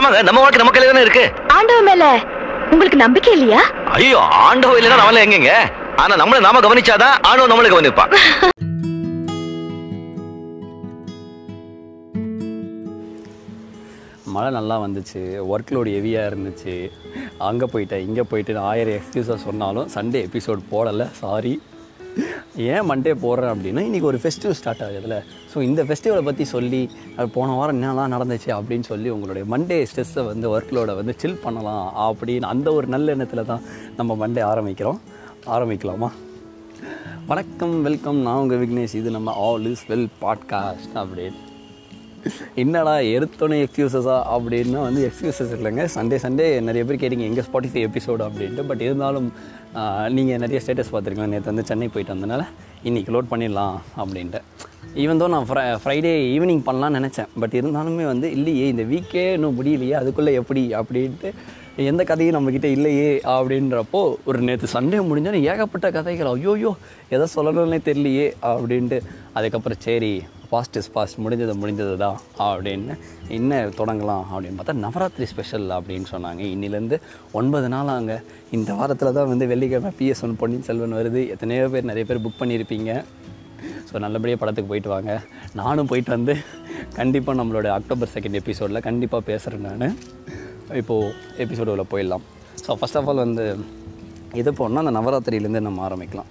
ஆமாங்க நம்ம வாழ்க்கை நம்ம கையில தானே இருக்கு. ஆண்டவ மேல உங்களுக்கு நம்பிக்கை இல்லையா? ஐயோ ஆண்டவ இல்லைன்னா நம்மள எங்கங்க? ஆனா நம்மள நாம கவனிச்சாதான் ஆண்டவன் நம்மள கவனிப்பான் மழை நல்லா வந்துச்சு ஒர்க் லோடு ஹெவியாக இருந்துச்சு. அங்கே போயிட்டேன் இங்கே போயிட்டு ஆயிரம் எக்ஸ்கியூஸாக சொன்னாலும் சண்டே எபிசோட் போடலை சாரி ஏன் மண்டே போடுறேன் அப்படின்னா இன்றைக்கி ஒரு ஃபெஸ்டிவல் ஸ்டார்ட் ஆகுதுல்ல. ஸோ இந்த ஃபெஸ்டிவலை பற்றி சொல்லி போன வாரம் என்னலாம் நடந்துச்சு அப்படின்னு சொல்லி உங்களுடைய மண்டே ஸ்ட்ரெஸ்ஸை வந்து ஒர்க்லோட வந்து சில் பண்ணலாம் அப்படின்னு அந்த ஒரு நல்ல எண்ணத்தில் தான் நம்ம மண்டே ஆரம்பிக்கிறோம். ஆரம்பிக்கலாமா? வணக்கம் வெல்கம் நான் உங்கள் விக்னேஷ். இது நம்ம ஆல் இஸ் வெல் பாட்காஸ்ட் அப்படின்னு. என்னடா எடுத்தோன்னே எக்ஸ்கியூசஸா அப்படின்னா வந்து எக்ஸ்கியூசஸ் இல்லைங்க. சண்டே சண்டே நிறைய பேர் கேட்டிங்க எங்கள் ஸ்பாட்டிஃபை எபிசோடு அப்படின்ட்டு. பட் இருந்தாலும் நீங்கள் நிறைய ஸ்டேட்டஸ் பார்த்துருக்கீங்க நேற்று வந்து சென்னை போயிட்டு வந்தனால இன்றைக்கி லோட் பண்ணிடலாம் அப்படின்ட்டு. ஈவன் தான் நான் ஃப்ரை ஃப்ரைடே ஈவினிங் பண்ணலாம்னு நினச்சேன். பட் இருந்தாலுமே வந்து இல்லையே இந்த வீக்கே இன்னும் முடியலையே அதுக்குள்ளே எப்படி அப்படின்ட்டு எந்த கதையும் நம்மக்கிட்ட இல்லையே அப்படின்றப்போ ஒரு நேற்று சண்டே முடிஞ்சோன்னே ஏகப்பட்ட கதைகள் ஐயோயோ எதை சொல்லணும்னே தெரியலையே அப்படின்ட்டு. அதுக்கப்புறம் சரி ஃபாஸ்ட் இஸ் ஃபாஸ்ட் முடிஞ்சது முடிஞ்சது தான் அப்படின்னு இன்னும் தொடங்கலாம் அப்படின்னு பார்த்தா நவராத்திரி ஸ்பெஷல் அப்படின்னு சொன்னாங்க. இன்னிலேருந்து ஒன்பது நாள் அங்கே இந்த வாரத்தில் தான் வந்து வெள்ளிக்கிழமை பிஎஸ் ஒன் பொன்னியின் செல்வன் வருது. எத்தனையோ பேர் நிறைய பேர் புக் பண்ணியிருப்பீங்க. ஸோ நல்லபடியாக படத்துக்கு போயிட்டு வாங்க. நானும் போயிட்டு வந்து கண்டிப்பாக நம்மளோட அக்டோபர் செகண்ட் எபிசோடில் கண்டிப்பாக பேசுகிறேன் நான். இப்போது எபிசோடுல போயிடலாம். ஸோ ஃபர்ஸ்ட் ஆஃப் ஆல் வந்து இது போனால் அந்த நவராத்திரியிலேருந்து நம்ம ஆரம்பிக்கலாம்.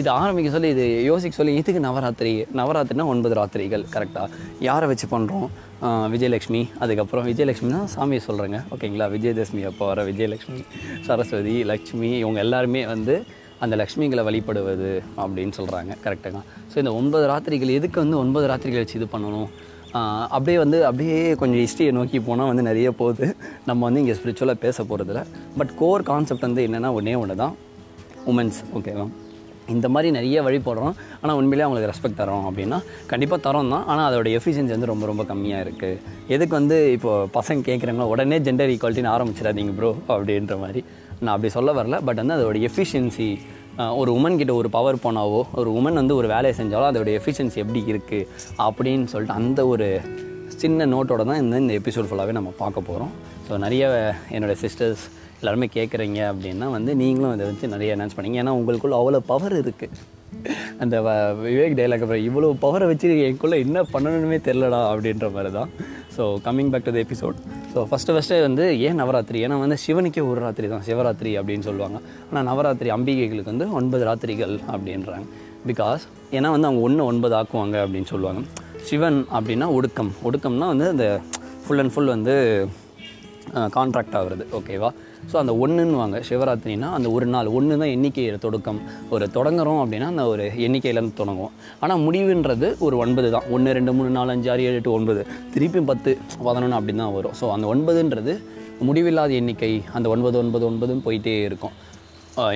இது ஆரம்பிக்க சொல்லி இது யோசிக்க சொல்லி இதுக்கு நவராத்திரி நவராத்திரினா ஒன்பது ராத்திரிகள் கரெக்டாக யாரை வச்சு பண்ணுறோம் விஜயலக்ஷ்மி அதுக்கப்புறம் விஜயலக்ஷ்மினா சாமியை சொல்கிறேங்க ஓகேங்களா? விஜயதசமி அப்போ வர விஜயலட்சுமி சரஸ்வதி லக்ஷ்மி இவங்க எல்லாருமே வந்து அந்த லக்ஷ்மிகளை வழிபடுவது அப்படின்னு சொல்கிறாங்க கரெக்டுங்க ஸோ இந்த ஒன்பது ராத்திரிகள் எதுக்கு வந்து ஒன்பது ராத்திரிகள் வச்சு இது பண்ணணும்? அப்படியே வந்து அப்படியே கொஞ்சம் ஹிஸ்ட்ரியை நோக்கி போனால் வந்து நிறைய போகுது. நம்ம வந்து இங்கே ஸ்பிரிச்சுவலாக பேச போகிறதில்ல பட் கோர் கான்செப்ட் வந்து என்னென்னா ஒன்றே ஒன்று தான் உமன்ஸ் ஓகேவா இந்த மாதிரி நிறைய வழி போடுறோம். ஆனால் உண்மையிலே அவங்களுக்கு ரெஸ்பெக்ட் தரோம் அப்படின்னா கண்டிப்பாக தரோம் தான். ஆனால் அதோட எஃபிஷியன்சி வந்து ரொம்ப ரொம்ப கம்மியாக இருக்குது எதுக்கு வந்து இப்போ பசங்க கேட்குறாங்களோ உடனே ஜெண்டர் ஈக்குவாலிட்டின்னு ஆரம்பிச்சிடாதீங்க ப்ரோ அப்படின்ற மாதிரி. நான் அப்படி சொல்ல வரல. பட் வந்து அதோட எஃபிஷியன்சி ஒரு உமன் கிட்ட ஒரு பவர் போனாவோ ஒரு உமன் வந்து ஒரு வேலையை செஞ்சாலோ அதோட எஃபிஷியன்சி எப்படி இருக்குது அப்படின்னு சொல்லிட்டு அந்த ஒரு சின்ன நோட்டோட தான் இந்த இந்த எபிசோட் ஃபுல்லாகவே நம்ம பார்க்க போகிறோம் ஸோ நிறைய என்னோடய சிஸ்டர்ஸ் எல்லாருமே கேட்குறீங்க அப்படின்னா வந்து நீங்களும் அதை வச்சு நிறைய அனௌன்ஸ் பண்ணீங்க. ஏன்னா உங்களுக்குள்ள அவ்வளோ பவர் இருக்குது அந்த வ- விவேக் டைலாக் அப்புறம் இவ்வளோ பவரை வச்சு எனக்குள்ளே என்ன பண்ணணுமே தெரிலடா அப்படின்ற மாதிரி தான் so coming back to the episode so first first வந்து ஏன் நவராத்திரி? ஏன்னா வந்து சிவனுக்கே ஒரு ராத்திரி தான் சிவராத்திரி அப்படின்னு சொல்லுவாங்க. ஆனால் நவராத்திரி அம்பிகைகளுக்கு வந்து ஒன்பது ராத்திரிகள் அப்படின்றாங்க. பிகாஸ் ஏன்னா வந்து அவங்க ஒன்று ஒன்பது ஆக்குவாங்க அப்படின்னு சொல்லுவாங்க. சிவன் அப்படின்னா ஒடுக்கம். ஒடுக்கம்னா வந்து அந்த ஃபுல் அண்ட் ஃபுல் வந்து கான்ட்ராக்ட் ஆகுறது. ஓகேவா ஸோ அந்த ஒன்றுன்னுவாங்க சிவராத்திரினா அந்த ஒரு நாள் ஒன்று தான் எண்ணிக்கையில் தொடக்கம். ஒரு தொடங்குறோம் அப்படின்னா அந்த ஒரு எண்ணிக்கையிலேருந்து தொடங்குவோம். ஆனால் முடிவுன்றது ஒரு ஒன்பது தான். ஒன்று ரெண்டு மூணு நாலு அஞ்சு ஆறு ஏழு எட்டு ஒன்பது. திருப்பியும் பத்து பதினொன்று அப்படி தான் வரும். ஸோ அந்த ஒன்பதுன்றது முடிவில்லாத எண்ணிக்கை அந்த ஒன்பது ஒன்பது ஒன்பதுன்னு போயிட்டே இருக்கும்.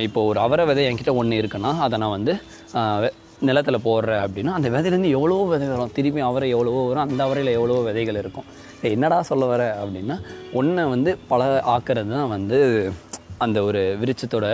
இப்போ ஒரு அவரை விதை என்கிட்ட ஒன்று இருக்குன்னா அதை நான் வந்து நிலத்துல போடுற அப்படின்னா அந்த விதையிலேருந்து எவ்வளோ விதை வரும். திருப்பி அவரை எவ்வளவோ வரும். அந்த அவரையில் எவ்வளவோ விதைகள் இருக்கும். என்னடா சொல்ல வர அப்படின்னா ஒன்றை வந்து பல ஆக்கிறது தான் வந்து அந்த ஒரு விருச்சத்தோட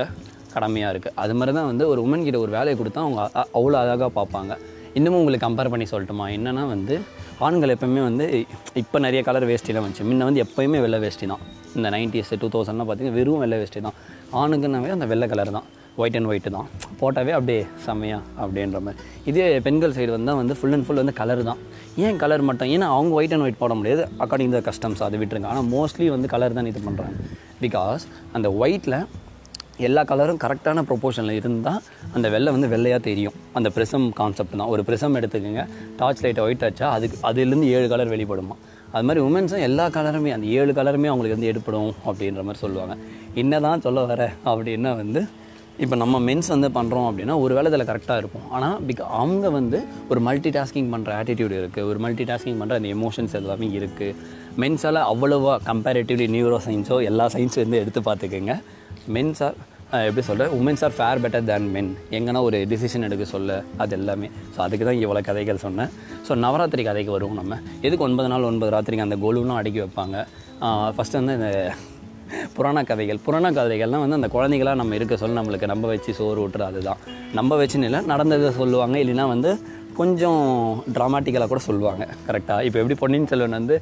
கடமையாக இருக்குது அது மாதிரி தான் வந்து ஒரு உமன் கிட்ட ஒரு வேலையை கொடுத்தா அவங்க அ- அவ்வளோ அழகாக பார்ப்பாங்க. இன்னமும் உங்களுக்கு கம்பேர் பண்ணி சொல்லட்டுமா? என்னென்னா வந்து ஆண்கள் எப்பவுமே வந்து இப்போ நிறைய கலர் வேஷ்டிலாம் வந்துச்சு. முன்ன வந்து எப்போயுமே வெள்ளை வேஷ்டி தான். இந்த நைன்டிஸ் டூ தௌசண்ட்லாம் பார்த்தீங்கன்னா வெறும் வெள்ளை வேஷ்டி தான். ஆணுக்குன்னாவே அந்த வெள்ளை கலர் தான். ஒயிட் அண்ட் ஒயிட்டு தான். போட்டாவே அப்படியே செம்மையா அப்படின்ற மாதிரி. இதே பெண்கள் சைடு வந்தால் வந்து ஃபுல் அண்ட் ஃபுல் வந்து கலர் தான். ஏன் கலர் மட்டும்? ஏன்னா அவங்க ஒயிட் அண்ட் ஒயிட் போட முடியாது. அக்கார்டிங் த கஸ்டம்ஸ் அதை விட்டுருங்க. ஆனால் மோஸ்ட்லி வந்து கலர் தான் இது பண்ணுறாங்க பிகாஸ் அந்த ஒயிட்டில் எல்லா கலரும் கரெக்டான ப்ரொபோர்ஷனில் இருந்தால் அந்த வெள்ளை வந்து வெள்ளையாக தெரியும். அந்த ப்ரிசம் கான்செப்ட் தான். ஒரு ப்ரிசம் எடுத்துக்கோங்க. டார்ச் லைட்டை ஒயிட் ஆச்சா அதுக்கு அதுலேருந்து ஏழு கலர் வெளிப்படுமா? அது மாதிரி உமன்ஸும் எல்லா கலருமே அந்த ஏழு கலருமே அவங்களுக்கு வந்து எடுப்படும் அப்படின்ற மாதிரி சொல்லுவாங்க. என்ன தான் சொல்ல வர அப்படின்னா வந்து இப்போ நம்ம மென்ஸ் வந்து பண்ணுறோம் அப்படின்னா ஒரு வேலை இதில் கரெக்டாக இருக்கும். ஆனால் பிக் அவங்க வந்து ஒரு மல்டி டாஸ்கிங் பண்ணுற ஆட்டிடியூட் இருக்குது ஒரு மல்டி டாஸ்கிங் பண்ணுற அந்த எமோஷன்ஸ் எல்லாமே இருக்குது மென்ஸால் அவ்வளோவா கம்பேரிட்டிவ்லி நியூரோ சயின்ஸோ எல்லா சயின்ஸும் வந்து எடுத்து பார்த்துக்கோங்க. மென்ஸ் ஆர் எப்படி சொல்கிறேன் womens are far better than men எங்கன்னா ஒரு டிசிஷன் எடுக்க சொல்ல அது எல்லாமே. ஸோ அதுக்கு தான் இவ்வளோ கதைகள் சொன்னேன். ஸோ நவராத்திரி கதைக்கு வருவோம் நம்ம. எதுக்கு ஒன்பது நாள் ஒன்பது ராத்திரிக்கு அந்த கோலுன்னா அடுக்கி வைப்பாங்க? ஃபஸ்ட்டு வந்து இந்த புராண கதைகள். புராண கதைகள்லாம் வந்து அந்த குழந்தைகளாக நம்ம இருக்க சொல்ல நம்மளுக்கு நம்ப வச்சு சோறு ஊட்டுறது அதுதான் நம்ப வச்சுன்னு இல்லை நடந்ததை சொல்லுவாங்க. இல்லைன்னா வந்து கொஞ்சம் ட்ராமாட்டிக்கலாக கூட சொல்லுவாங்க. கரெக்டாக இப்போ எப்படி பொன்னியின் செல்வன் வந்து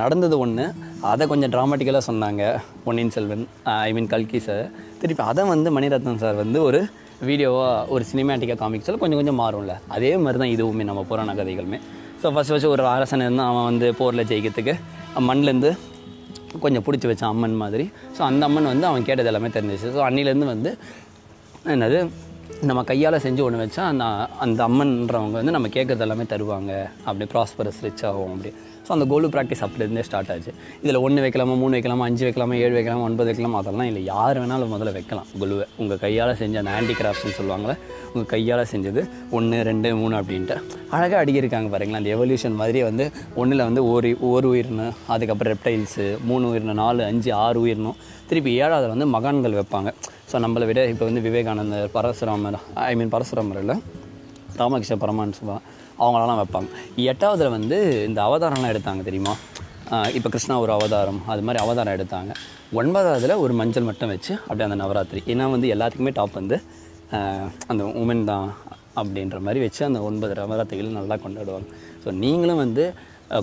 நடந்தது ஒன்று அதை கொஞ்சம் ட்ராமாட்டிக்கலாக சொன்னாங்க. பொன்னியின் செல்வன் ஐ மீன் கல்கி சார் திருப்பி அதை வந்து மணிரத்னம் சார் வந்து ஒரு வீடியோவாக ஒரு சினிமேட்டிக்காக காமிக்ஸில் கொஞ்சம் கொஞ்சம் மாறும்ல. அதே மாதிரி தான் இதுவுமே நம்ம புராண கதைகளுமே. ஸோ ஃபஸ்ட் ஃபஸ்ட்டு ஒரு அரசன் இருந்தால் அவன் வந்து போரில் ஜெயிக்கிறதுக்கு மண்ணிலேருந்து கொஞ்சம் பிடிச்சி வச்சான் அம்மன் மாதிரி. ஸோ அந்த அம்மன் வந்து அவன் கேட்டது எல்லாமே தெரிஞ்சிச்சு. ஸோ அன்னிலேருந்து வந்து என்னது நம்ம கையால் செஞ்சு ஒன்று வச்சா அந்த அந்த அம்மன்றவங்க வந்து நம்ம கேட்குறது எல்லாமே தருவாங்க. அப்படி ப்ராஸ்பரஸ் ரிச் ஆகும் அப்படி. ஸோ அந்த கோல்டு ப்ராக்டிஸ் அப்படிலேருந்தே ஸ்டார்ட் ஆச்சு. இதில் ஒன்று வைக்கலாமா மூணு வைக்கலாமா அஞ்சு வைக்கலாமா ஏழு வைக்கலாமா ஒன்பது வைக்கலாமா அதெல்லாம் இல்லை. யார் வேணாலும் முதல்ல வைக்கலாம். குலுவை உங்கள் கையால் செஞ்ச அந்த ஹேண்டி கிராஃப்ட்ஸ்னு சொல்லுவாங்களே உங்கள் கையால் செஞ்சது ஒன்று ரெண்டு மூணு அப்படின்ட்டு. அழகாக அடிக்கிருக்காங்க பாருங்களேன் அந்த எவல்யூஷன் மாதிரியே வந்து ஒன்றில் வந்து ஒரு ஒரு உயிர்னு அதுக்கப்புறம் ரெப்டைல்ஸு மூணு உயிரினம் நாலு அஞ்சு ஆறு உயிரினம் திருப்பி ஏழாவது வந்து மகான்கள் வைப்பாங்க. ஸோ நம்மளை விட இப்போ வந்து விவேகானந்தர் பரசுராமர் ஐ மீன் பரசுராமர் இல்லை ராமகிருஷ்ண பரமஹன்சபா அவங்களெல்லாம் வைப்பாங்க. எட்டாவதில் வந்து இந்த அவதாரம்லாம் எடுத்தாங்க தெரியுமா? இப்போ கிருஷ்ணா ஒரு அவதாரம் அது மாதிரி அவதாரம் எடுத்தாங்க. ஒன்பதாவதில் ஒரு மஞ்சள் மட்டும் வச்சு அப்படியே அந்த நவராத்திரி. ஏன்னா வந்து எல்லாத்துக்குமே டாப் வந்து அந்த உமன் தான் அப்படின்ற மாதிரி வச்சு அந்த ஒன்பது நவராத்திரிகள் நல்லா கொண்டாடுவாங்க. ஸோ நீங்களும் வந்து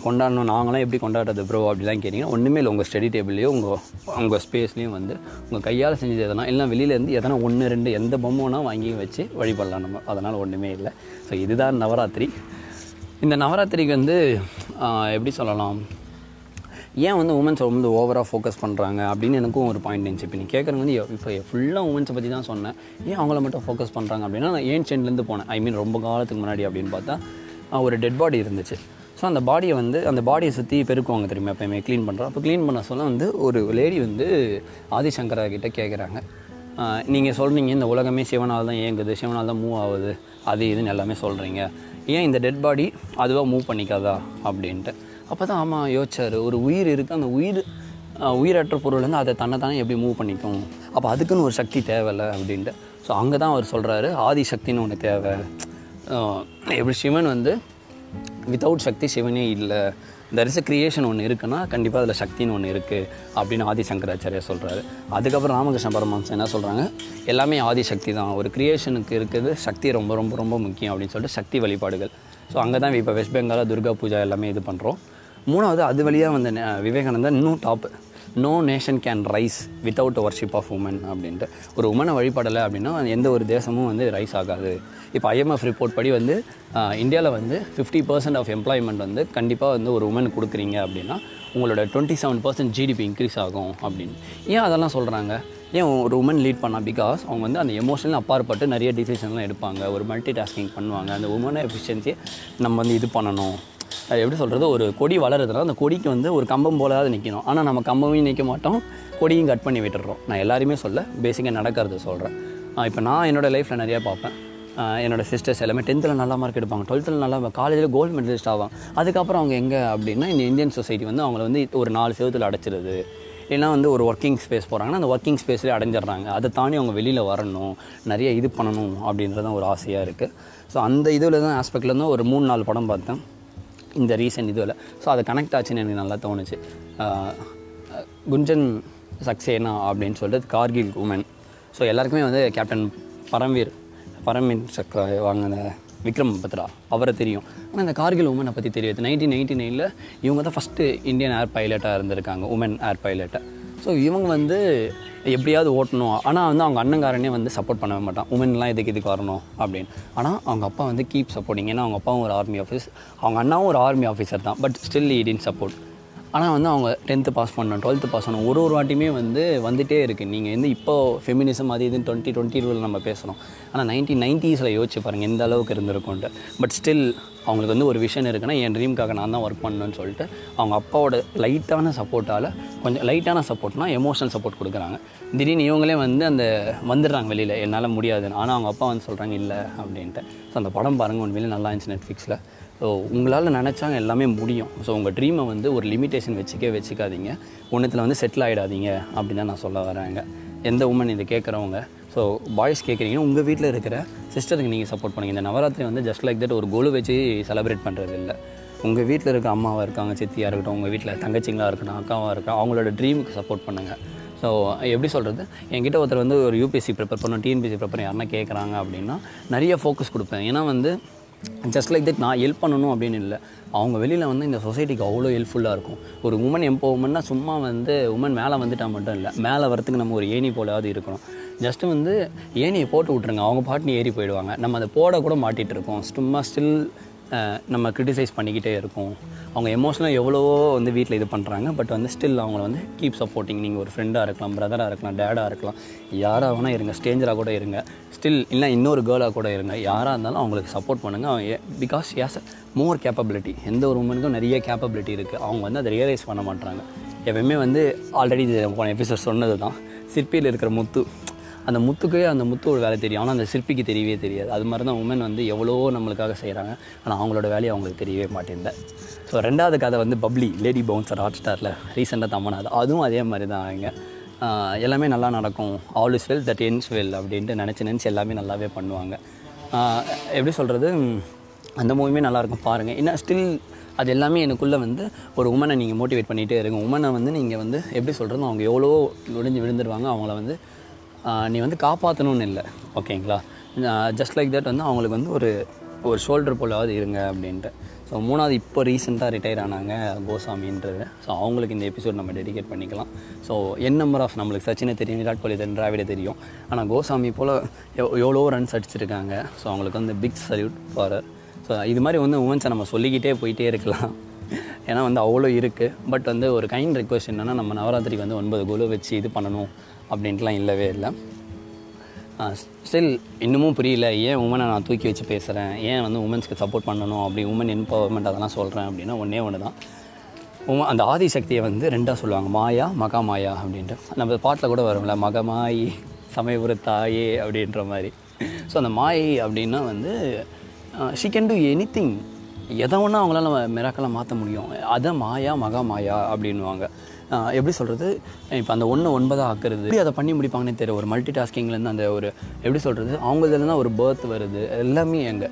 கொண்டாடணும். நாங்களாம் எப்படி கொண்டாடுறது ப்ரோ அப்படிலாம் கேட்டிங்கன்னா ஒன்றுமே இல்லை. உங்கள் ஸ்டடி டேபிள்லேயோ உங்கள் உங்கள் ஸ்பேஸ்லேயும் வந்து உங்கள் கையால் செஞ்சது எதனா இல்லை வெளியிலேருந்து எதனா ஒன்று ரெண்டு எந்த பொம்மைனா வாங்கி வச்சு வழிபடலாம் நம்ம. அதனால் ஒன்றுமே இல்லை. ஸோ இதுதான் நவராத்திரி. இந்த நவராத்திரிக்கு வந்து எப்படி சொல்லலாம் ஏன் வந்து உமன்ஸை வந்து ஓவராக ஃபோக்கஸ் பண்ணுறாங்க அப்படின்னு எனக்கும் ஒரு பாயிண்ட் இருந்துச்சு. இப்போ நீ கேட்குறது வந்து இப்போ ஃபுல்லாக உமன்ஸை பற்றி தான் சொன்னேன். ஏன் அவங்கள மட்டும் ஃபோக்கஸ் பண்ணுறாங்க அப்படின்னா நான் ஏன்ஷியன்லேருந்து போனேன்? ஐ மீன் ரொம்ப காலத்துக்கு முன்னாடி அப்படின்னு பார்த்தா ஒரு டெட் பாடி இருந்துச்சு. ஸோ அந்த பாடியை வந்து அந்த பாடியை சுற்றி பெருக்குவாங்க தெரியுமா எப்பயுமே? க்ளீன் பண்ணுறோம் அப்போ க்ளீன் பண்ண சொல்ல வந்து ஒரு லேடி வந்து ஆதிசங்கரா கிட்டே கேட்குறாங்க நீங்கள் சொல்கிறீங்க இந்த உலகமே சிவனால் தான் இயங்குது சிவனால் தான் மூவ் ஆகுது அது இதுன்னு எல்லாமே சொல்கிறீங்க ஏன் இந்த டெட் பாடி அதுவாக மூவ் பண்ணிக்காதா? அப்படின்ட்டு. அப்போ தான் ஆமாம் யோசிச்சார். ஒரு உயிர் இருக்குது அந்த உயிர் உயிரற்ற பொருள் வந்து அதை தன்னை தானே எப்படி மூவ் பண்ணிக்கும்? அப்போ அதுக்குன்னு ஒரு சக்தி தேவையில்ல அப்படின்ட்டு. ஸோ அங்கே தான் அவர் சொல்கிறாரு ஆதி சக்தின்னு ஒன்று தேவை எப்படி சிவன் வந்து வித்தவுட் சக்தி சிவனே இல்லை. தர் இஸ் கிரியேஷன் ஒன்று இருக்குன்னா கண்டிப்பாக அதில் சக்தின்னு ஒன்று இருக்குது அப்படின்னு ஆதி சங்கராச்சாரியா சொல்கிறாரு அதுக்கப்புறம் ராமகிருஷ்ண பரமஹம்சன் என்ன சொல்கிறாங்க எல்லாமே ஆதி சக்தி தான். ஒரு கிரியேஷனுக்கு இருக்குது சக்தி ரொம்ப ரொம்ப ரொம்ப முக்கியம் அப்படின்னு சொல்லிட்டு சக்தி வழிபாடுகள். ஸோ அங்கே தான் இப்போ வெஸ்ட் பெங்காலில் துர்கா பூஜா எல்லாமே இது பண்ணுறோம் மூணாவது அது வழியாக வந்த நே- விவேகானந்தா இன்னும் top no nation can rise without worship of woman அப்படின்ட்டு. ஒரு உமனை வழிபடலை அப்படின்னா எந்த ஒரு தேசமும் வந்து ரைஸ் ஆகாது. இப்போ ஐஎம்எஃப் ரிப்போர்ட் படி வந்து இந்தியாவில் வந்து ஃபிஃப்டி பர்சன்ட் ஆஃப் எம்ப்ளாய்மெண்ட் வந்து கண்டிப்பாக வந்து ஒரு உமன் கொடுக்குறீங்க அப்படின்னா உங்களோட twenty seven percent GDP increase ஆகும் அப்படின்னு. ஏன் அதெல்லாம் சொல்கிறாங்க ஏன் ஒரு உமன் லீட் பண்ணால் பிகாஸ் அவங்க வந்து அந்த எமோஷனல் அப்பாற்பட்டு நிறைய டிசிஷன்லாம் எடுப்பாங்க. ஒரு மல்டி டாஸ்கிங் பண்ணுவாங்க. அந்த உமனை எஃபிஷியன்சியை நம்ம வந்து இது பண்ணணும். எப்படி சொல்கிறது ஒரு கொடி வளருதுன்னா அந்த கொடிக்கு வந்து ஒரு கம்பம் போலாவது நிற்கணும் ஆனால் நம்ம கம்பமையும் நிற்க மாட்டோம். கொடியும் கட் பண்ணி விட்டுடுறோம் நான் எல்லாருமே சொல்ல பேசிக்காக நடக்கிறது சொல்கிறேன் இப்போ நான் என்னோடய லைஃப்பில் நிறையா பார்ப்பேன். என்னோடய சிஸ்டர்ஸ் எல்லாமே டென்த்தில் நல்ல மார்க் எடுப்பாங்க. டுவெல்த்தில் நல்லா காலேஜில் கோல்டு மெடலிஸ்ட் ஆவாங்க. அதுக்கப்புறம் அவங்க எங்கே அப்படின்னா இந்த இந்தியன் சொசைட்டி வந்து அவங்கள வந்து ஒரு நாலு செவத்தில் அடைச்சிருது. இல்லைனா வந்து ஒரு ஒர்க்கிங் ஸ்பேஸ் போகிறாங்கன்னா அந்த ஒர்க்கிங் ஸ்பேஸ்லேயே அடைஞ்சிடுறாங்க. அதை தாண்டி அவங்க வெளியில் வரணும். நிறைய இது பண்ணணும் அப்படின்றது தான் ஒரு ஆசையாக இருக்குது ஸோ அந்த இதில் தான் ஆஸ்பெக்ட்லேருந்து ஒரு மூணு நாலு படம் பார்த்தேன். இந்த ரீசன்ட் இதுவில் ஸோ அதை கனெக்ட் ஆச்சுன்னு எனக்கு நல்லா தோணுச்சு. குஞ்சன் சக்சேனா அப்படின்னு சொல்லிட்டு கார்கில் உமன். ஸோ எல்லாருக்குமே வந்து கேப்டன் பரம்வீர் பரம்வீர் சக்ரா வாங்கின விக்ரம் பத்ரா அவரை தெரியும். ஆனால் இந்த கார்கில் உமனை பற்றி தெரியாது. நைன்டீன் நைன்டி நைனில் இவங்க தான் ஃபஸ்ட்டு இந்தியன் ஏர் பைலட்டாக இருந்திருக்காங்க உமன் ஏர் பைலட்டாக ஸோ இவங்க வந்து எப்படியாவது ஓட்டணும். ஆனால் வந்து அவங்க அண்ணங்காரனே வந்து சப்போர்ட் பண்ணவே மாட்டான். உமன்லாம் இதுக்கு இதுக்கு வரணும் அப்படின்னு. ஆனால் அவங்க அப்பா வந்து கீப் சப்போர்ட்டிங் ஏன்னா அவங்க அப்பாவும் ஒரு ஆர்மி ஆஃபீஸ் அவங்க அண்ணாவும் ஒரு ஆர்மி ஆஃபீஸர் தான். பட் ஸ்டில் இடின் சப்போர்ட் ஆனால் வந்து அவங்க டென்த்து பாஸ் பண்ணணும் டுவெல்த்து பாஸ் பண்ணணும். ஒரு ஒரு வாட்டியுமே வந்து வந்துட்டே இருக்குது நீங்கள் வந்து இப்போ ஃபெமினிசம் அது இதுன்னு டுவெண்ட்டி டுவெண்ட்டி டூவில் நம்ம பேசுகிறோம் ஆனால் நைன்டீன் நைன்ட்டீஸில் யோசிச்சு பாருங்கள் எந்த அளவுக்கு இருந்திருக்கும்ன்ட்டு. பட் ஸ்டில் அவங்களுக்கு வந்து ஒரு விஷன் இருக்குன்னா என் ட்ரீம்க்காக நான் தான் ஒர்க் பண்ணணும்னு சொல்லிட்டு அவங்க அப்பாவோட லைட்டான சப்போர்ட்டால் கொஞ்சம் லைட்டான சப்போர்ட்னால் எமோஷனல் சப்போர்ட் கொடுக்குறாங்க. திடீர்னு இவங்களே வந்து அந்த வந்துடுறாங்க வெளியில் என்னால் முடியாதுன்னு. ஆனால் அவங்க அப்பா வந்து சொல்கிறாங்க இல்லை அப்படின்ட்டு. ஸோ அந்த படம் பாருங்கள் உண்மையிலே நல்லா இருந்துச்சு நெட்ஃப்ளிக்ஸில் ஸோ உங்களால் நினச்சாங்க எல்லாமே முடியும். ஸோ உங்கள் ட்ரீமை வந்து ஒரு லிமிட்டேஷன் வச்சுக்கே வச்சுக்காதீங்க. ஒன்றுத்தில் வந்து செட்டில் ஆகிடாதீங்க அப்படின்னு தான் நான் சொல்ல வரேங்க எந்த உமன் இதை கேட்குறவங்க ஸோ பாய்ஸ் கேட்குறீங்கன்னா உங்கள் வீட்டில் இருக்கிற சிஸ்டருக்கு நீங்கள் சப்போர்ட் பண்ணுங்க. இந்த நவராத்திரி வந்து ஜஸ்ட் லைக் தட் ஒரு கோலு வச்சு செலிப்ரேட் பண்ணுறது இல்லை. உங்கள் வீட்டில் இருக்க அம்மாவாக இருக்காங்க சித்தியாக இருக்கட்டும் உங்கள் வீட்டில் தங்கச்சிங்களாக இருக்கட்டும் அக்காவாக இருக்கட்டும் அவங்களோட ட்ரீமுக்கு சப்போர்ட் பண்ணுங்கள் ஸோ எப்படி சொல்கிறது என்கிட்ட ஒருத்தர் வந்து ஒரு யூபிஎஸ்சி ப்ரிப்பேர் பண்ணணும் டிஎன்பிஎஸ்சி ப்ரிப்பேர் யாருன்னா கேட்குறாங்க அப்படின்னா நிறைய ஃபோக்கஸ் கொடுப்பேன். ஏன்னா வந்து ஜஸ்ட் லைக் தட் நான் ஹெல்ப் பண்ணணும் அப்படின்னு இல்லை. அவங்க வெளியில் வந்து இந்த சொசைட்டிக்கு அவ்வளோ ஹெல்ப்ஃபுல்லாக இருக்கும். ஒரு உமன் எம்பவர்மெண்ட்னா சும்மா வந்து உமன் மேலே வந்துட்டா மட்டும் இல்லை. மேலே வரத்துக்கு நம்ம ஒரு ஏணி போலாவது இருக்கணும். ஜஸ்ட் வந்து ஏணியை போட்டு விட்ருங்க அவங்க பாட்டுன்னு ஏறி போயிடுவாங்க. நம்ம அதை போட கூட மாட்டிகிட்டு இருக்கோம். சும்மா ஸ்டில் நம்ம க்ரிட்டிசைஸ் பண்ணிக்கிட்டே இருக்கோம். அவங்க எமோஷனலாக எவ்வளவோ வந்து வீட்டில் இது பண்ணுறாங்க பட் வந்து ஸ்டில் அவங்கள வந்து கீப் சப்போர்ட்டிங் நீங்கள் ஒரு ஃப்ரெண்டாக இருக்கலாம் பிரதராக இருக்கலாம் டேடாக இருக்கலாம் யாராக வேணால் இருங்க ஸ்டேஞ்சராக கூட இருங்க. ஸ்டில் இல்லை இன்னொரு கேர்ளாக கூட இருங்க. யாராக இருந்தாலும் அவங்களுக்கு சப்போர்ட் பண்ணுங்கள் பிகாஸ் யாஸ் மோர் கேப்பபிலிட்டி எந்த ஒரு உமனுக்கும் நிறைய கேப்பபிலிட்டி இருக்குது அவங்க வந்து அதை ரியலைஸ் பண்ண மாட்டாங்க எப்பயுமே வந்து ஆல்ரெடி இது போன எபிசோட் சொன்னது தான் சிற்பியில் இருக்கிற முத்து அந்த முத்துக்கே அந்த முத்தோட வேலை தெரியும். ஆனால் அந்த சிற்பிக்கு தெரியவே தெரியாது. அது மாதிரி தான் உமன் வந்து எவ்வளவோ நம்மளுக்காக செய்கிறாங்க ஆனால் அவங்களோட வேலையை அவங்களுக்கு தெரியவே மாட்டேன் ஸோ ரெண்டாவது கதை வந்து பப்ளி லேடி பவுன்சர் ஹாட் ஸ்டாரில் ரீசெண்டாக தம்மனாது அதுவும் அதே மாதிரி தான் அவங்க எல்லாமே நல்லா நடக்கும். All is well that ends well அப்படின்ட்டு நினச்சி நினச்சி எல்லாமே நல்லாவே பண்ணுவாங்க. எப்படி சொல்கிறது அந்த மூவியுமே நல்லாயிருக்கும் பாருங்கள் ஏன்னா ஸ்டில் அது எல்லாமே எனக்குள்ளே வந்து ஒரு உமனை நீங்கள் மோட்டிவேட் பண்ணிகிட்டே இருங்க. உமனை வந்து நீங்கள் வந்து எப்படி சொல்கிறது அவங்க எவ்வளோ நுழைஞ்சு விழுந்துருவாங்க. அவங்கள வந்து நீ வந்து காப்பாற்றணும்னு இல்லை. ஓகேங்களா? ஜஸ்ட் லைக் தட் வந்து அவங்களுக்கு வந்து ஒரு ஒரு ஷோல்டர் போலாவது இருங்க அப்படின்ட்டு. ஸோ மூணாவது இப்போ ரீசெண்டாக ரிட்டையர் ஆனாங்க கோசாமின்றது. ஸோ அவங்களுக்கு இந்த எபிசோட் நம்ம டெடிகேட் பண்ணிக்கலாம். ஸோ என் நம்பர் ஆஃப் நம்மளுக்கு சச்சினை தெரியும் விராட் கோலி தெரியும் டிராவிட தெரியும். ஆனால் கோசாமி போல் எவ் எவ்வளோ ரன்ஸ் அடிச்சிருக்காங்க. ஸோ அவங்களுக்கு வந்து பிக் சல்யூட் ஃபார் ஸோ இது மாதிரி வந்து உமன்ஸை நம்ம சொல்லிக்கிட்டே போயிட்டே இருக்கலாம். ஏன்னா வந்து அவ்வளோ இருக்குது பட் வந்து ஒரு கைண்ட் ரிக்வஸ்ட் என்னென்னா நம்ம நவராத்திரிக்கு வந்து ஒன்பது குழு வச்சு இது பண்ணணும் அப்படின்ட்டுலாம் இல்லவே இல்லை. ஸ்டில் இன்னமும் புரியல ஏன் உமனை நான் தூக்கி வச்சு பேசுகிறேன் ஏன் வந்து உமன்ஸ்க்கு சப்போர்ட் பண்ணணும்? அப்படி உமன் எம்பவர்மெண்ட் அதெல்லாம் சொல்கிறேன் அப்படின்னா ஒன்றே ஒன்று தான் உம அந்த ஆதிசக்தியை வந்து ரெண்டாக சொல்லுவாங்க. மாயா மகா மாயா அப்படின்ட்டு. நம்ம பாட்டில் கூட வரும்ல மகமாயி சமயபுர தாயே அப்படின்ற மாதிரி. ஸோ அந்த மாயை அப்படின்னா வந்து she can do anything எதை ஒன்றா அவங்களால மிராக்கலாக மாற்ற முடியும்? அதை மாயா மகா மாயா அப்படின்வாங்க எப்படி சொல்கிறது இப்போ அந்த ஒன்று ஒன்பதாக ஆக்குறது. எப்படி அதை பண்ணி முடிப்பாங்கன்னே தெரியல. ஒரு மல்டி டாஸ்கிங்லேருந்து அந்த ஒரு எப்படி சொல்கிறது அவங்களதுலேருந்து தான் ஒரு பேர்த் வருது. எல்லாமே எங்கே?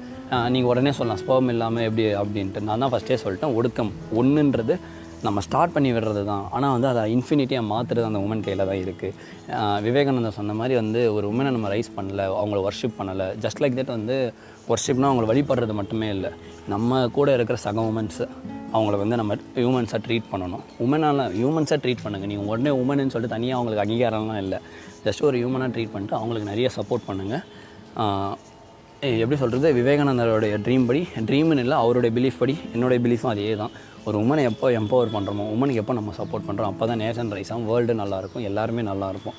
நீங்கள் உடனே சொல்லலாம். ஸ்போம் இல்லாமல் எப்படி அப்படின்ட்டு. நான் தான் ஃபஸ்ட்டே சொல்லிட்டேன். ஒடுக்கம். ஒன்றுன்றது நம்ம ஸ்டார்ட் பண்ணி விடுறது தான் ஆனால் வந்து அதை இன்ஃபினிட்டியாக மாற்றுறது அந்த உமன் கையில் தான் இருக்குது விவேகானந்தர் சொன்ன மாதிரி வந்து ஒரு உமனை நம்ம ரைஸ் பண்ணல அவங்கள ஒர்ஷிப் பண்ணலை. ஜஸ்ட் லைக் தட் வந்து ஒர்ஷிப்னால் அவங்கள வழிபடுறது மட்டுமே இல்லை. நம்ம கூட இருக்கிற சக உமன்ஸு அவங்கள வந்து நம்ம ஹியூமன்ஸாக ட்ரீட் பண்ணணும். உமனால் ஹியூமன்ஸாக ட்ரீட் பண்ணுங்கள் நீங்கள் உடனே உமன்னு சொல்லிட்டு தனியாக அவங்களுக்கு அங்கீகாரம்லாம் இல்லை. ஜஸ்ட் ஒரு ஹியூமனாக ட்ரீட் பண்ணிட்டு அவங்களுக்கு நிறைய சப்போர்ட் பண்ணுங்கள் எப்படி சொல்கிறது விவேகானந்தரோடைய ட்ரீம் படி ட்ரீம்னு இல்லை அவருடைய பிலீஃப் படி என்னுடைய பிலீஃபும் அதே தான் ஒரு உமனை எப்போ எம்பவர் பண்ணுறோமோ உமனுக்கு எப்போ நம்ம சப்போர்ட் பண்ணுறோம் அப்போ தான் நேஷன் ரைஸ் ஆகும் வேர்ல்டு நல்லாயிருக்கும் எல்லாருமே நல்லாயிருக்கும்.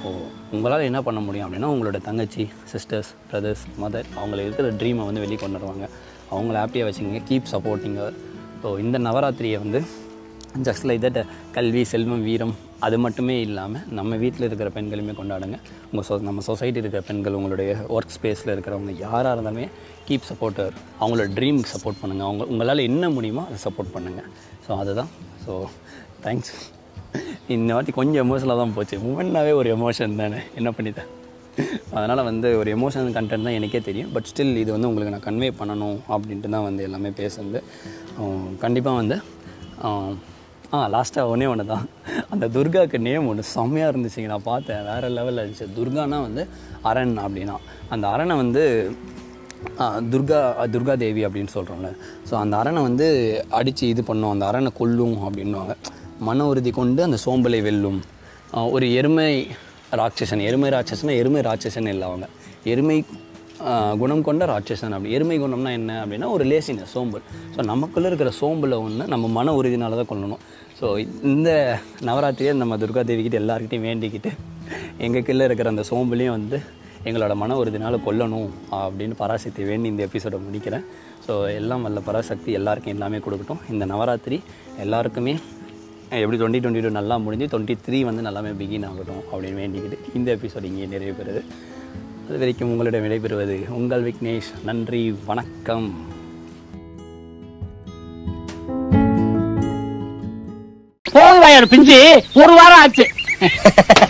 ஸோ உங்களால் என்ன பண்ண முடியும் அப்படின்னா உங்களோட தங்கச்சி சிஸ்டர்ஸ் பிரதர்ஸ் மதர் அவங்கள இருக்கிற ட்ரீமை வந்து வெளியே கொண்டு வருவாங்க. அவங்கள ஹாப்பியாக வச்சுக்கிங்க கீப் சப்போர்ட்டிங்க ஸோ இந்த நவராத்திரியை வந்து ஜஸ்ட் லைக் தட் கல்வி செல்வம் வீரம் அது மட்டுமே இல்லாமல் நம்ம வீட்டில் இருக்கிற பெண்களுமே கொண்டாடுங்க. உங்கள் சொ நம்ம சொசைட்டி இருக்கிற பெண்கள் உங்களுடைய ஒர்க் ஸ்பேஸில் இருக்கிறவங்க யாராக இருந்தாலுமே கீப் சப்போர்ட்டர் அவங்களோட ட்ரீமுக்கு சப்போர்ட் பண்ணுங்கள் அவங்க உங்களால் என்ன முடியுமோ அதை சப்போர்ட் பண்ணுங்கள் ஸோ அதுதான். ஸோ தேங்க்ஸ் இந்த வாட்டி கொஞ்சம் எமோஷனலாக தான் போச்சு. உமன்னாவே ஒரு எமோஷன் தானே. என்ன பண்ணிட்டேன் அதனால் வந்து ஒரு எமோஷனல் கண்டென்ட் தான் எனக்கே தெரியும். பட் ஸ்டில் இது வந்து உங்களுக்கு நான் கன்வே பண்ணணும் அப்படின்ட்டு தான் வந்து எல்லாமே பேசுறது கண்டிப்பாக வந்து ஆ லாஸ்ட்டாக ஒன்றே ஒன்று தான். அந்த துர்காவுக்கு நேம் ஒன்று செம்மையாக இருந்துச்சுங்க. நான் பார்த்தேன். வேறு லெவலில் இருந்துச்சு. துர்கானா வந்து அரண் அப்படின்னா. அந்த அரணை வந்து துர்கா துர்கா தேவி அப்படின்னு சொல்கிறோம்ல ஸோ அந்த அரணை வந்து அடித்து இது பண்ணும். அந்த அரணை கொல்லும் அப்படின்னுவாங்க. மன உறுதி கொண்டு அந்த சோம்பலை வெல்லும். ஒரு எருமை ராட்சசன். எருமை ராட்சசனா எருமை ராட்சசன் இல்லை அவங்க. எருமை குணம் கொண்ட ராட்சசன் அப்படி. எருமை குணம்னா என்ன அப்படின்னா ஒரு லேசினஸ் சோம்பல் ஸோ நமக்குள்ளே இருக்கிற சோம்பில் ஒன்று நம்ம மன உறுதினால தான் கொள்ளணும் ஸோ இந்த நவராத்திரியை நம்ம துர்கா தேவிக்கிட்ட எல்லாருக்கிட்டையும் வேண்டிக்கிட்டு எங்களுக்குள்ளே இருக்கிற அந்த சோம்பலையும் வந்து எங்களோட மன உறுதினால கொல்லணும் அப்படின்னு பராசக்தி வேண்டி இந்த எபிசோடை முடிக்கிறேன். ஸோ எல்லாம் வல்ல பராசக்தி எல்லாருக்கும் எல்லாமே கொடுக்கட்டும். இந்த நவராத்திரி எல்லாருக்குமே எப்படி டுவெண்ட்டி டுவெண்ட்டி டூ நல்லா முடிஞ்சு டுவெண்ட்டி த்ரீ வந்து நல்லாமே பிகின் ஆகட்டும் அப்படின்னு வேண்டிக்கிட்டு இந்த எபிசோட் இங்கே நிறைவு பெறுது. அது வரைக்கும் உங்களிடம் விடைபெறுவது உங்கள் விக்னேஷ். நன்றி வணக்கம். போதும் பிஞ்சு. ஒரு வாரம் ஆச்சு.